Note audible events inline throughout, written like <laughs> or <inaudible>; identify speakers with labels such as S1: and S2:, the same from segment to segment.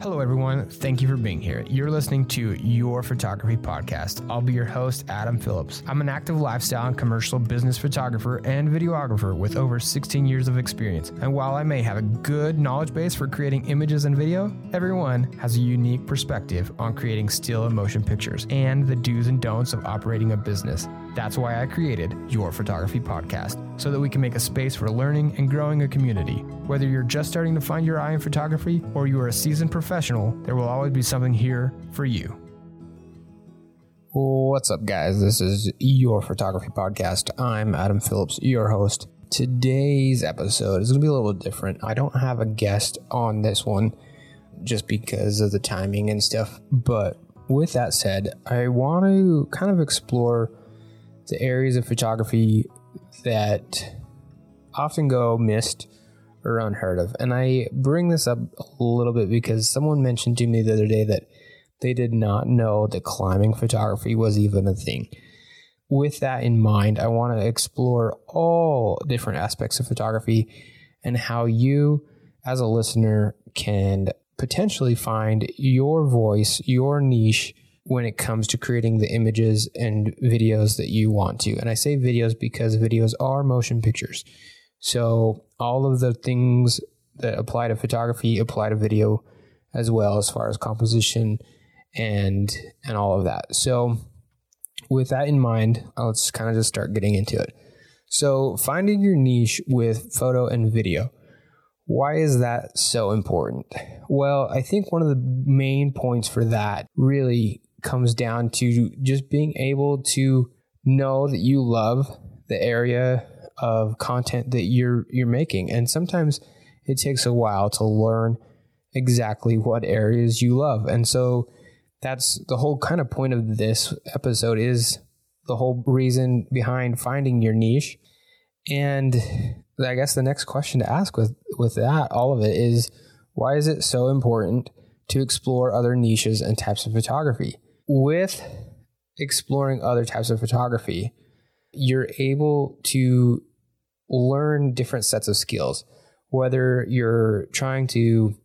S1: Hello, everyone. Thank you for being here. You're listening to Your Photography Podcast. I'll be your host, Adam Phillips. I'm an active lifestyle and commercial business photographer and videographer with over 16 years of experience. And while I may have a good knowledge base for creating images and video, everyone has a unique perspective on creating still and motion pictures and the do's and don'ts of operating a business. That's why I created Your Photography Podcast, so that we can make a space for learning and growing a community. Whether you're just starting to find your eye in photography or you are a seasoned professional, there will always be something here for you. What's up, guys? This is Your Photography Podcast. I'm Adam Phillips, your host. Today's episode is going to be a little different. I don't have a guest on this one just because of the timing and stuff, but with that said, I want to kind of explore the areas of photography that often go missed or unheard of. And I bring this up a little bit because someone mentioned to me the other day that they did not know that climbing photography was even a thing. With that in mind, I want to explore all different aspects of photography and how you, as a listener, can potentially find your voice, your niche when it comes to creating the images and videos that you want to. And I say videos because videos are motion pictures. So all of the things that apply to photography apply to video as well as far as composition and and all of that. So with that in mind, uh, let's kind of just start getting into it. So finding your niche with photo and video. Why is that so important? Well, I think one of the main points for that really comes down to just being able to know that you love the area of content that you're you're making. And sometimes it takes a while to learn exactly what areas you love. And so that's the whole kind of point of this episode is the whole reason behind finding your niche. And i guess the next question to ask with with that all of it is why is it so important to explore other niches and types of photography with exploring other types of photography, you're able to learn different sets of skills. Whether you're trying to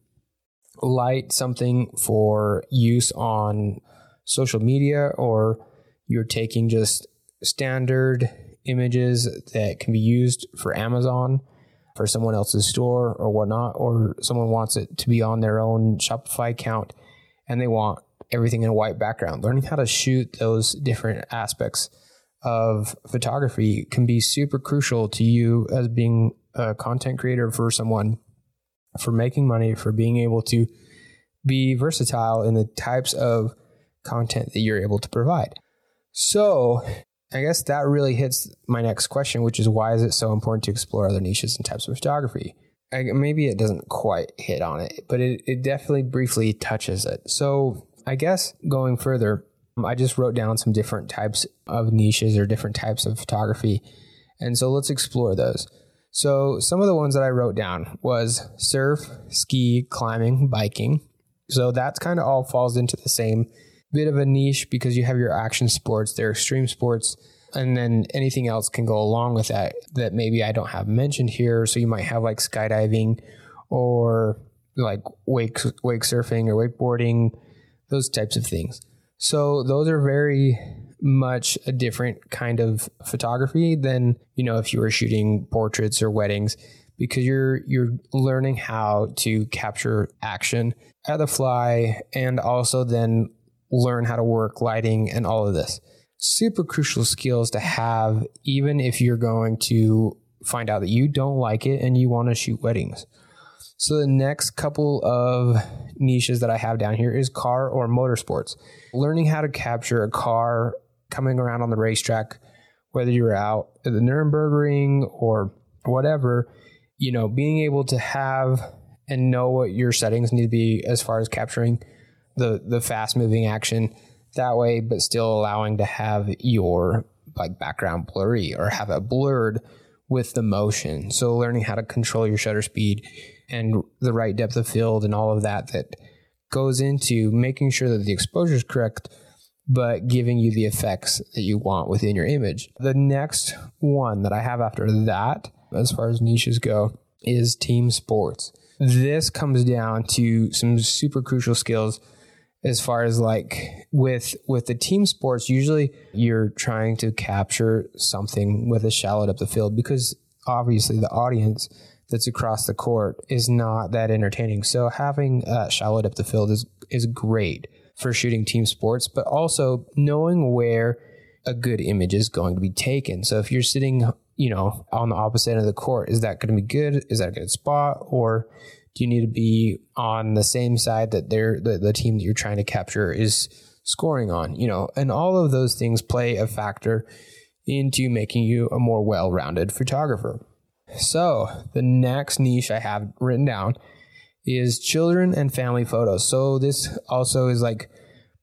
S1: light something for use on social media or you're taking just standard images that can be used for Amazon for someone else's store or whatnot, or someone wants it to be on their own Shopify account and they want everything in a white background. Learning how to shoot those different aspects of photography can be super crucial to you as being a content creator for someone, for making money, for being able to be versatile in the types of content that you're able to provide. So, I guess that really hits my next question, which is why is it so important to explore other niches and types of photography? I, maybe it doesn't quite hit on it, but it, it definitely briefly touches it. So, I guess going further, I just wrote down some different types of niches or different types of photography. And so let's explore those. So some of the ones that I wrote down was surf, ski, climbing, biking. So that's kind of all falls into the same bit of a niche because you have your action sports, their extreme sports, and then anything else can go along with that that maybe I don't have mentioned here. So you might have like skydiving or like wake wake surfing or wakeboarding, those types of things. So those are very much a different kind of photography than, you know, if you were shooting portraits or weddings because you're you're learning how to capture action at the fly and also then learn how to work lighting and all of this. Super crucial skills to have even if you're going to find out that you don't like it and you want to shoot weddings. So the next couple of niches that I have down here is car or motorsports. Learning how to capture a car coming around on the racetrack, whether you're out at the Nuremberg or whatever, you know, being able to have and know what your settings need to be as far as capturing the the fast moving action that way, but still allowing to have your like background blurry or have it blurred with the motion. So learning how to control your shutter speed and the right depth of field and all of that that goes into making sure that the exposure is correct but giving you the effects that you want within your image. The next one that I have after that, as far as niches go, is team sports. this comes down to some super crucial skills as far as like with with the team sports usually you're trying to capture something with a shallow depth of field because obviously the audience that's across the court is not that entertaining. So having a shallow depth of field is is great for shooting team sports but also knowing where a good image is going to be taken. So if you're sitting you know on the opposite end of the court is that going to be good? Is that a good spot? Or you need to be on the same side that they're the, the team that you're trying to capture is scoring on you know? And all of those things play a factor into making you a more well-rounded photographer. So the next niche i have written down is children and family photos. So this also is like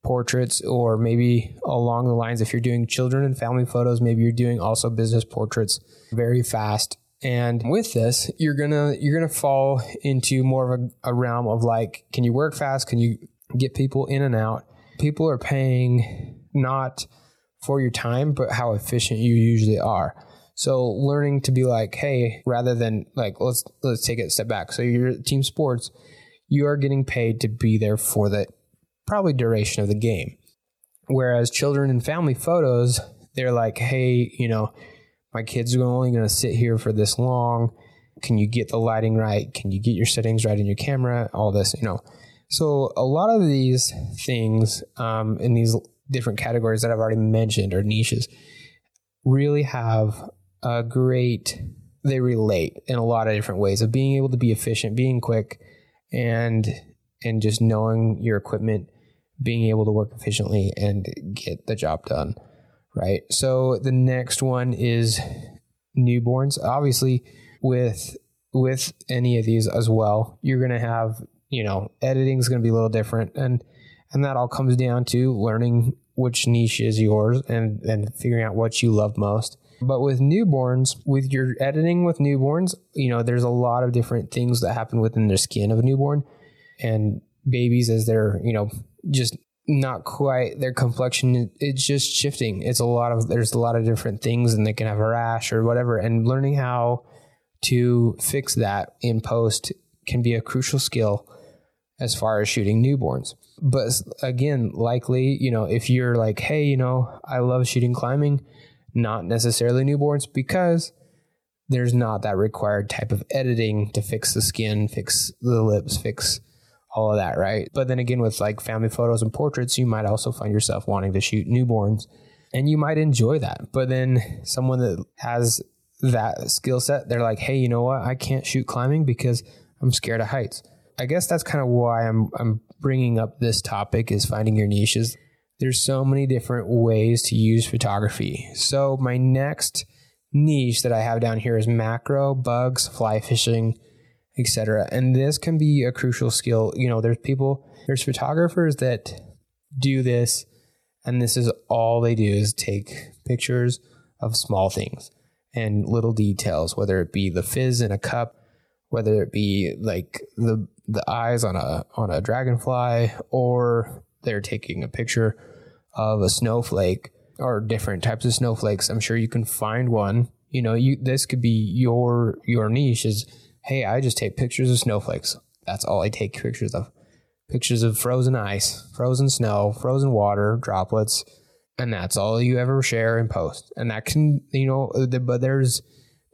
S1: portraits or maybe along the lines if you're doing children and family photos maybe you're doing also business portraits very fast and with this, you're gonna you're gonna fall into more of a, a realm of like, can you work fast? Can you get people in and out? People are paying not for your time, but how efficient you usually are. So learning to be like, hey, rather than like let's let's take it a step back. So you're team sports, you are getting paid to be there for the probably duration of the game. Whereas children and family photos, they're like, hey, you know, my kids are only going to sit here for this long. Can you get the lighting right? Can you get your settings right in your camera? All this, you know. So a lot of these things um, in these different categories that I've already mentioned or niches really have a great. They relate in a lot of different ways of being able to be efficient, being quick, and and just knowing your equipment, being able to work efficiently and get the job done right? So the next one is newborns. Obviously, with with any of these as well, you're going to have you know editing is going to be a little different, and and that all comes down to learning which niche is yours and and figuring out what you love most. But with newborns, with your editing with newborns, you know, there's a lot of different things that happen within the skin of a newborn and babies as they're, you know, just not quite their complexion. It's just shifting. It's a lot of there's a lot of different things and they can have a rash or whatever. And learning how to fix that in post can be a crucial skill as far as shooting newborns. But again likely you know if you're like hey you know i love shooting climbing not necessarily newborns because there's not that required type of editing to fix the skin fix the lips fix all of that, right? But then again, with like family photos and portraits, you might also find yourself wanting to shoot newborns and you might enjoy that. But then someone that has that skill set, they're like, hey, you know what? I can't shoot climbing because I'm scared of heights. I guess that's kind of why I'm, I'm bringing up this topic is finding your niches. There's so many different ways to use photography. So my next niche that I have down here is macro, bugs, fly fishing, etc. And this can be a crucial skill. You know, there's people, there's photographers that do this, and this is all they do is take pictures of small things and little details, whether it be the fizz in a cup, whether it be like the the eyes on a on a dragonfly, or they're taking a picture of a snowflake or different types of snowflakes. I'm sure you can find one. You know, you this could be your your niche is hey, I just take pictures of snowflakes. That's all I take pictures of. Pictures of frozen ice, frozen snow, frozen water, droplets, and that's all you ever share and post. And that can, you know, but there's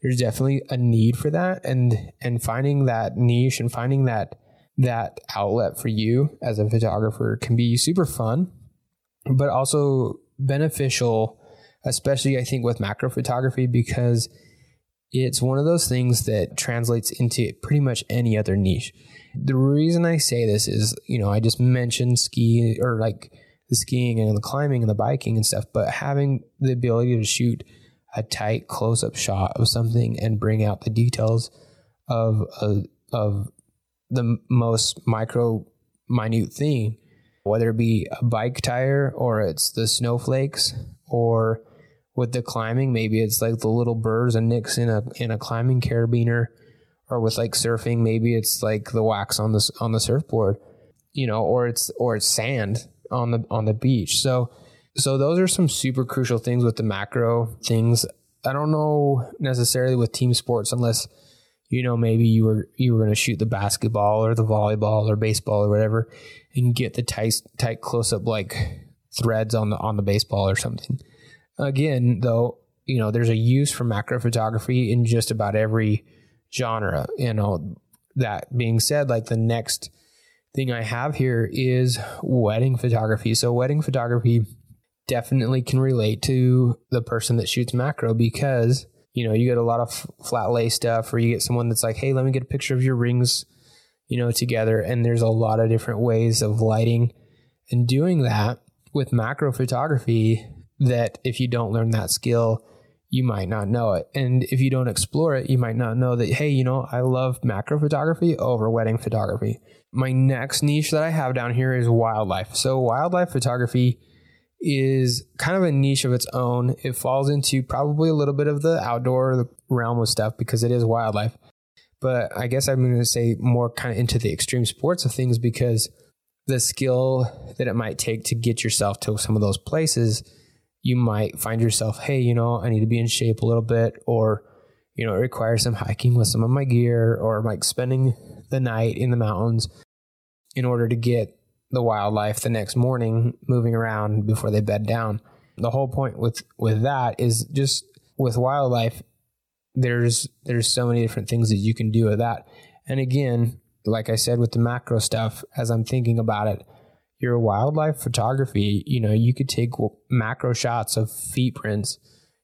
S1: there's definitely a need for that, and and finding that niche and finding that that outlet for you as a photographer can be super fun, but also beneficial, especially I think with macro photography because it's one of those things that translates into pretty much any other niche. The reason I say this is, you know, I just mentioned ski or like the skiing and the climbing and the biking and stuff, but having the ability to shoot a tight close up shot of something and bring out the details of a, of the most micro minute thing, whether it be a bike tire or it's the snowflakes or with the climbing, maybe it's like the little burrs and nicks in a in a climbing carabiner, or with like surfing, maybe it's like the wax on the on the surfboard, you know, or it's or it's sand on the on the beach. So so those are some super crucial things with the macro things. I don't know necessarily with team sports unless you know, maybe you were you were going to shoot the basketball or the volleyball or baseball or whatever, and get the tight tight close up like threads on the on the baseball or something. Again, though, you know, there's a use for macro photography in just about every genre. You know, that being said, like the next thing I have here is wedding photography. So wedding photography definitely can relate to the person that shoots macro because you know you get a lot of flat lay stuff or you get someone that's like hey let me get a picture of your rings you know together and there's a lot of different ways of lighting and doing that with macro photography that if you don't learn that skill you might not know it and if you don't explore it you might not know that hey you know i love macro photography over wedding photography my next niche that i have down here is wildlife so wildlife photography is kind of a niche of its own. It falls into probably a little bit of the outdoor realm of stuff because it is wildlife. But I guess I'm going to say more kind of into the extreme sports of things because the skill that it might take to get yourself to some of those places, you might find yourself, hey, you know, I need to be in shape a little bit, or, you know, it requires some hiking with some of my gear, or like spending the night in the mountains in order to get the wildlife the next morning moving around before they bed down. The whole point with with that is just with wildlife there's there's so many different things that you can do with that. And again, like I said with the macro stuff as I'm thinking about it, your wildlife photography, you know, you could take macro shots of feet prints,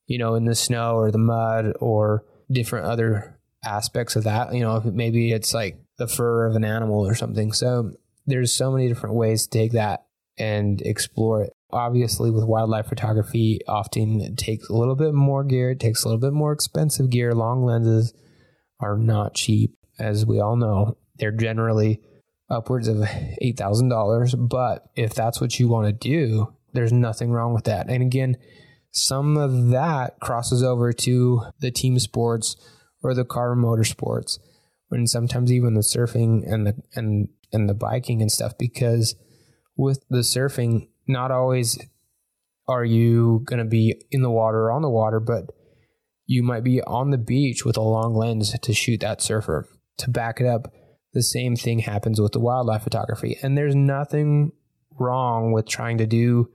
S1: you know, in the snow or the mud or different other aspects of that. You know, maybe it's like the fur of an animal or something. So there's so many different ways to take that and explore it. Obviously, with wildlife photography, often it takes a little bit more gear, it takes a little bit more expensive gear. Long lenses are not cheap, as we all know. They're generally upwards of $8,000. But if that's what you want to do, there's nothing wrong with that. And again, some of that crosses over to the team sports or the car motorsports, and sometimes even the surfing and the and and the biking and stuff because with the surfing, not always are you going to be in the water or on the water, but you might be on the beach with a long lens to shoot that surfer. To back it up, the same thing happens with the wildlife photography. And there's nothing wrong with trying to do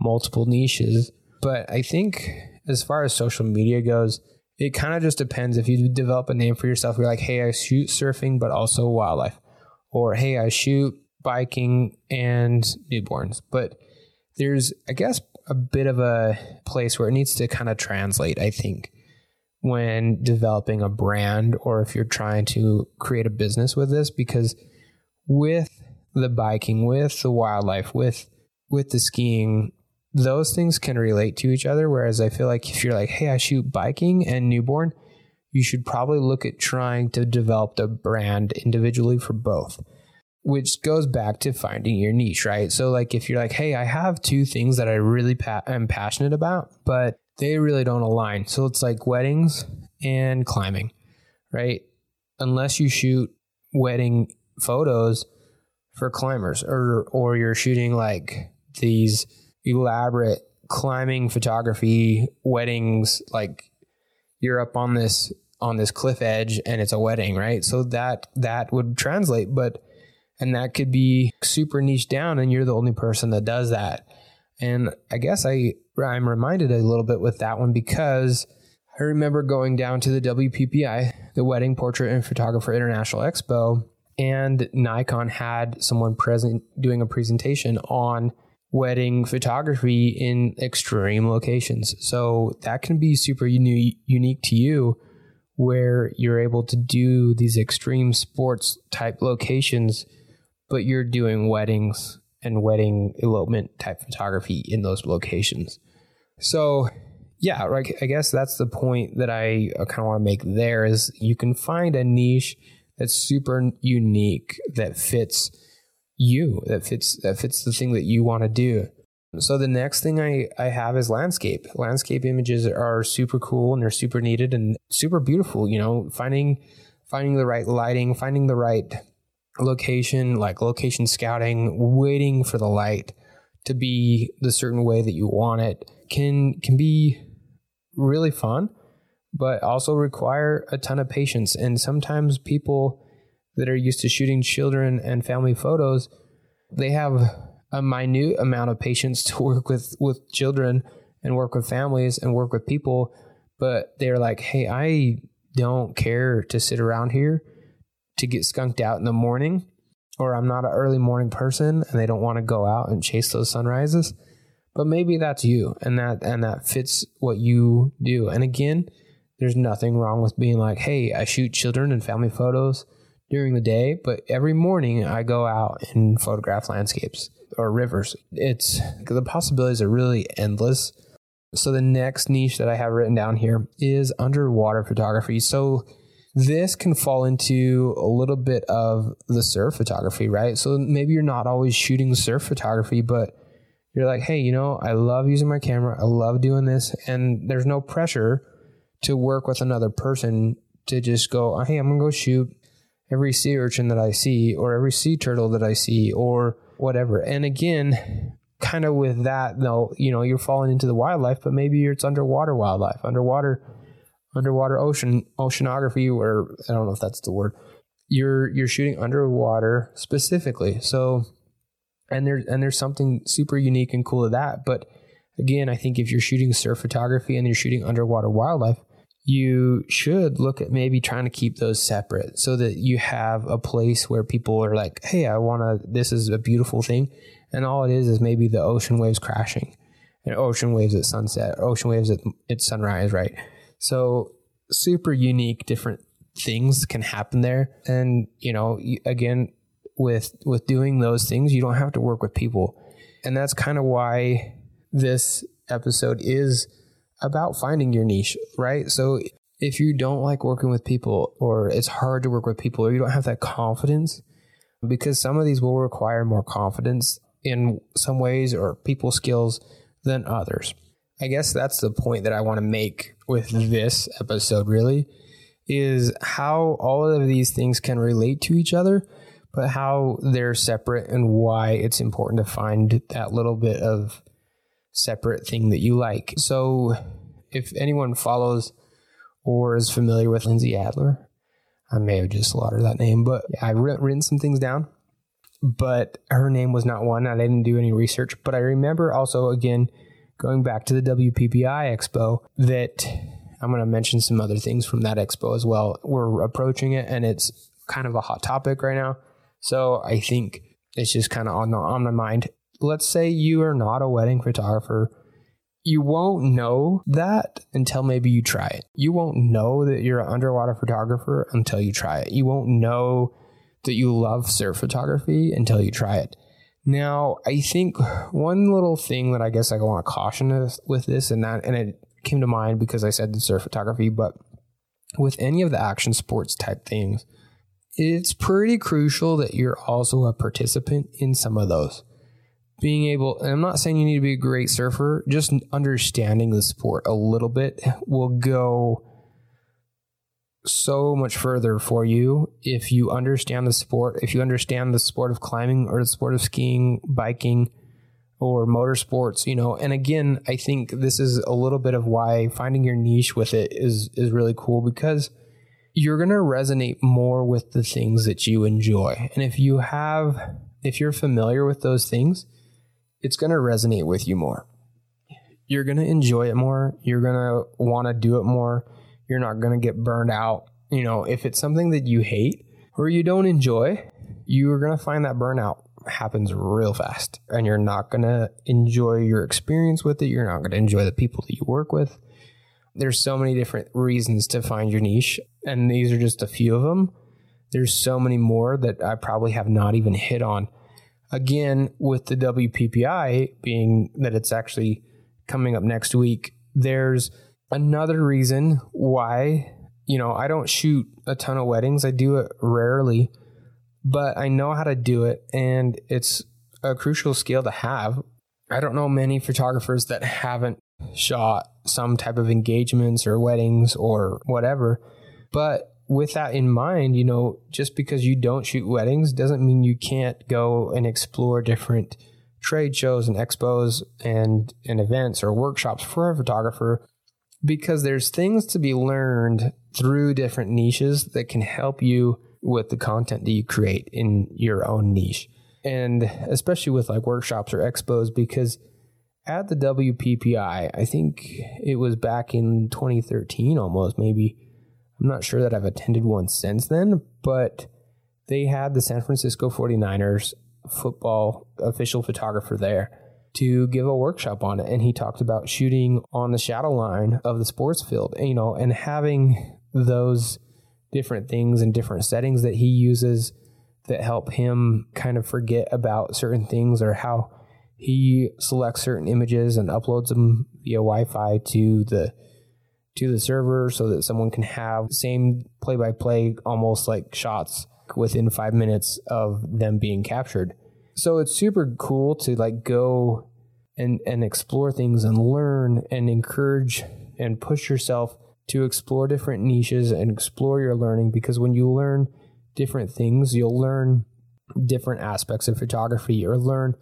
S1: multiple niches. But I think as far as social media goes, it kind of just depends. If you develop a name for yourself, you're like, hey, I shoot surfing, but also wildlife or hey, I shoot biking and newborns. But there's, I guess, a bit of a place where it needs to kind of translate, I think, when developing a brand or if you're trying to create a business with this, because with the biking, with the wildlife, with with the skiing, those things can relate to each other. Whereas I feel like if you're like, hey, I shoot biking and newborn, you should probably look at trying to develop the brand individually for both which goes back to finding your niche, right? So, like, if you're like, hey, I have two things that I really pa- am passionate about, but they really don't align. So, it's like weddings and climbing, right? Unless you shoot wedding photos for climbers or, or you're shooting like these elaborate climbing photography weddings, like you're up on this on this cliff edge and it's a wedding, right? So that that would translate, but and that could be super niche down and you're the only person that does that. And I guess I I'm reminded a little bit with that one because I remember going down to the WPPI, the Wedding Portrait and Photographer International Expo, and Nikon had someone present doing a presentation on wedding photography in extreme locations. So that can be super uni- unique to you where you're able to do these extreme sports type locations but you're doing weddings and wedding elopement type photography in those locations. So, yeah, right. I guess that's the point that I uh, kind of want to make there is you can find a niche that's super unique that fits you, that fits that fits the thing that you want to do. So the next thing I, I have is landscape. Landscape images are super cool and they're super needed and super beautiful. You know, finding finding the right lighting, finding the right location, like location scouting, waiting for the light to be the certain way that you want it can can be really fun, but also require a ton of patience. And sometimes people that are used to shooting children and family photos, they have a minute amount of patience to work with, with children and work with families and work with people. But they're like, hey, I don't care to sit around here to get skunked out in the morning, or I'm not an early morning person and they don't want to go out and chase those sunrises. But maybe that's you and that and that fits what you do. And again, there's nothing wrong with being like, hey, I shoot children and family photos during the day, but every morning I go out and photograph landscapes or rivers. It's the possibilities are really endless. So the next niche that I have written down here is underwater photography. So this can fall into a little bit of the surf photography, right? So maybe you're not always shooting surf photography, but you're like, hey, you know, I love using my camera. I love doing this. And there's no pressure to work with another person to just go, oh, hey, I'm going to go shoot every sea urchin that I see or every sea turtle that I see or whatever. And again, kind of with that, though, you know, you're falling into the wildlife, but maybe it's underwater wildlife, underwater, underwater ocean, oceanography, or I don't know if that's the word. You're, you're shooting underwater specifically. So and there's and there's something super unique and cool to that. But again, I think if you're shooting surf photography and you're shooting underwater wildlife, you should look at maybe trying to keep those separate so that you have a place where people are like, hey, I want to, this is a beautiful thing. And all it is is maybe the ocean waves crashing and ocean waves at sunset, ocean waves at, at sunrise, right? So super unique, different things can happen there. And, you know, again, with with doing those things, you don't have to work with people. And that's kind of why this episode is about finding your niche, right? So if you don't like working with people or it's hard to work with people or you don't have that confidence because some of these will require more confidence in some ways or people skills than others. I guess that's the point that I want to make with this episode really is how all of these things can relate to each other but how they're separate and why it's important to find that little bit of separate thing that you like. So, if anyone follows or is familiar with Lindsay Adler, I may have just slaughtered that name, but I've written some things down. But her name was not one. I didn't do any research, but I remember also again going back to the WPPI Expo that I'm going to mention some other things from that expo as well. We're approaching it, and it's kind of a hot topic right now. So I think it's just kind of on the, on my mind. Let's say you are not a wedding photographer. You won't know that until maybe you try it. You won't know that you're an underwater photographer until you try it. You won't know that you love surf photography until you try it. Now, I think one little thing that I guess I want to caution with this, and that, and it came to mind because I said the surf photography, but with any of the action sports type things, it's pretty crucial that you're also a participant in some of those. Being able, and I'm not saying you need to be a great surfer, just understanding the sport a little bit will go so much further for you if you understand the sport, if you understand the sport of climbing or the sport of skiing, biking, or motorsports, you know. And again, I think this is a little bit of why finding your niche with it is is really cool because you're going to resonate more with the things that you enjoy. And if you have, if you're familiar with those things, it's going to resonate with you more. You're going to enjoy it more. You're going to want to do it more. You're not going to get burned out. You know, if it's something that you hate or you don't enjoy, you're going to find that burnout happens real fast and you're not going to enjoy your experience with it. You're not going to enjoy the people that you work with there's so many different reasons to find your niche, and these are just a few of them. There's so many more that I probably have not even hit on. Again, with the WPPI being that it's actually coming up next week, there's another reason why, you know, I don't shoot a ton of weddings. I do it rarely, but I know how to do it, and it's a crucial skill to have. I don't know many photographers that haven't shot some type of engagements or weddings or whatever. But with that in mind, you know, just because you don't shoot weddings doesn't mean you can't go and explore different trade shows and expos and, and events or workshops for a photographer because there's things to be learned through different niches that can help you with the content that you create in your own niche. And especially with like workshops or expos, because at the WPPI, I think it was back in 2013 almost, maybe. I'm not sure that I've attended one since then, but they had the San Francisco 49ers football official photographer there to give a workshop on it. And he talked about shooting on the shadow line of the sports field you know and having those different things and different settings that he uses that help him kind of forget about certain things or how he selects certain images and uploads them via Wi-Fi to the to the server so that someone can have same play by play almost like shots within 5 minutes of them being captured so it's super cool to like go and and explore things and learn and encourage and push yourself to explore different niches and explore your learning because when you learn different things you'll learn different aspects of photography or learn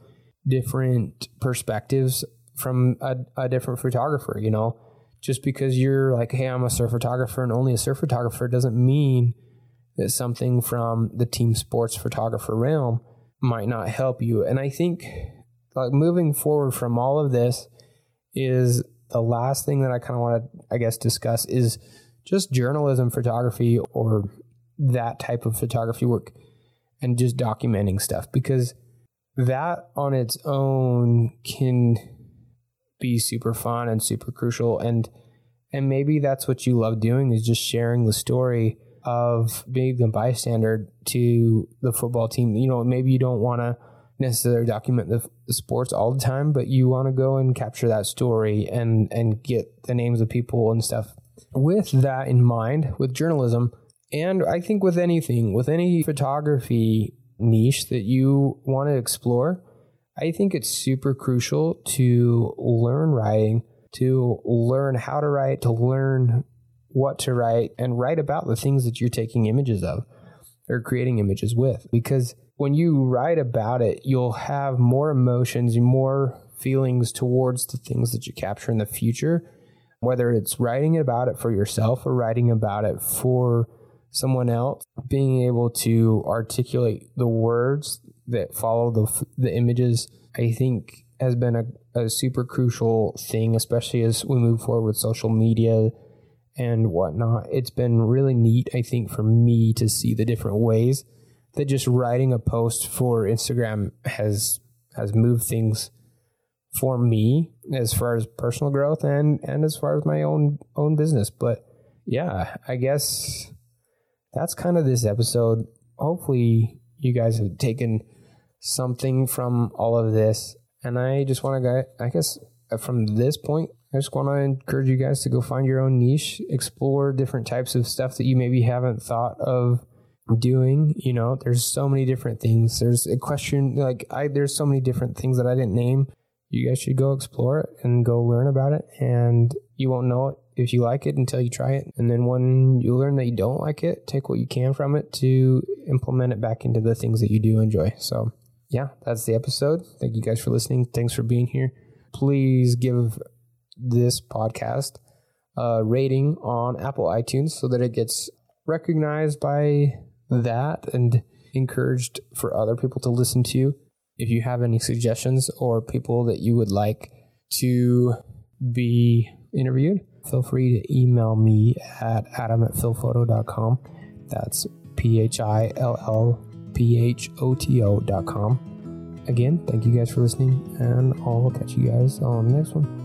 S1: different perspectives from a, a different photographer you know? Just because you're like hey i'm a surf photographer and only a surf photographer doesn't mean that something from the team sports photographer realm might not help you. And I think like moving forward from all of this is the last thing that I kind of want to, I guess, discuss is just journalism photography or that type of photography work and just documenting stuff because that on its own can be super fun and super crucial and and maybe that's what you love doing is just sharing the story of being a bystander to the football team. You know, maybe you don't want to necessarily document the, the, sports all the time, but you want to go and capture that story and and get the names of people and stuff. With that in mind, with journalism, and I think with anything, with any photography niche that you want to explore, I think it's super crucial to learn writing, to learn how to write, to learn what to write and write about the things that you're taking images of or creating images with. Because when you write about it, you'll have more emotions, more feelings towards the things that you capture in the future, whether it's writing about it for yourself or writing about it for someone else, being able to articulate the words that follow the, the images, I think has been a, a super crucial thing, especially as we move forward with social media and whatnot. It's been really neat, I think, for me to see the different ways that just writing a post for Instagram has has moved things for me as far as personal growth and and as far as my own own business. But yeah, I guess that's kind of this episode. Hopefully, you guys have taken something from all of this, and I just want to, go, I guess, uh, from this point, I just want to encourage you guys to go find your own niche, explore different types of stuff that you maybe haven't thought of doing. You know, there's so many different things. There's a question like I there's so many different things that I didn't name. You guys should go explore it and go learn about it and you won't know it if you like it until you try it. And then when you learn that you don't like it, take what you can from it to implement it back into the things that you do enjoy. So, yeah, that's the episode. Thank you guys for listening. Thanks for being here. Please give this podcast uh, rating on Apple iTunes so that it gets recognized by that and encouraged for other people to listen to. If you have any suggestions or people that you would like to be interviewed, feel free to email me at adam at philphoto.com. That's P H I L L P H O T O.com. Again, thank you guys for listening, and I'll catch you guys on the next one.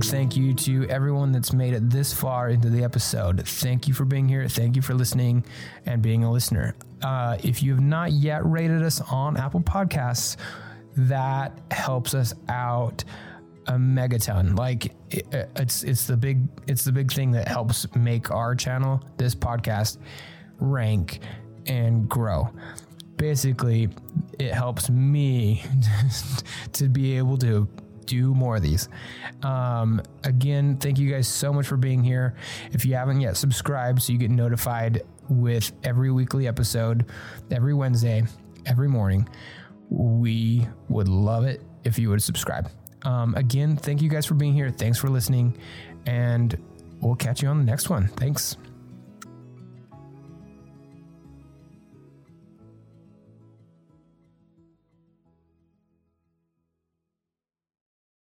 S1: Big thank you to everyone that's made it this far into the episode. Thank you for being here. Thank you for listening and being a listener. Uh, if you have not yet rated us on Apple Podcasts, that helps us out a megaton. Like it, it's it's the big it's the big thing that helps make our channel, this podcast, rank and grow. Basically, it helps me <laughs> to be able to do more of these. Um, again, thank you guys so much for being here. If you haven't yet subscribed, so you get notified with every weekly episode, every Wednesday, every morning, we would love it if you would subscribe.
S2: Um, again, thank you guys for being here. Thanks for listening. And we'll catch you on the next one. Thanks.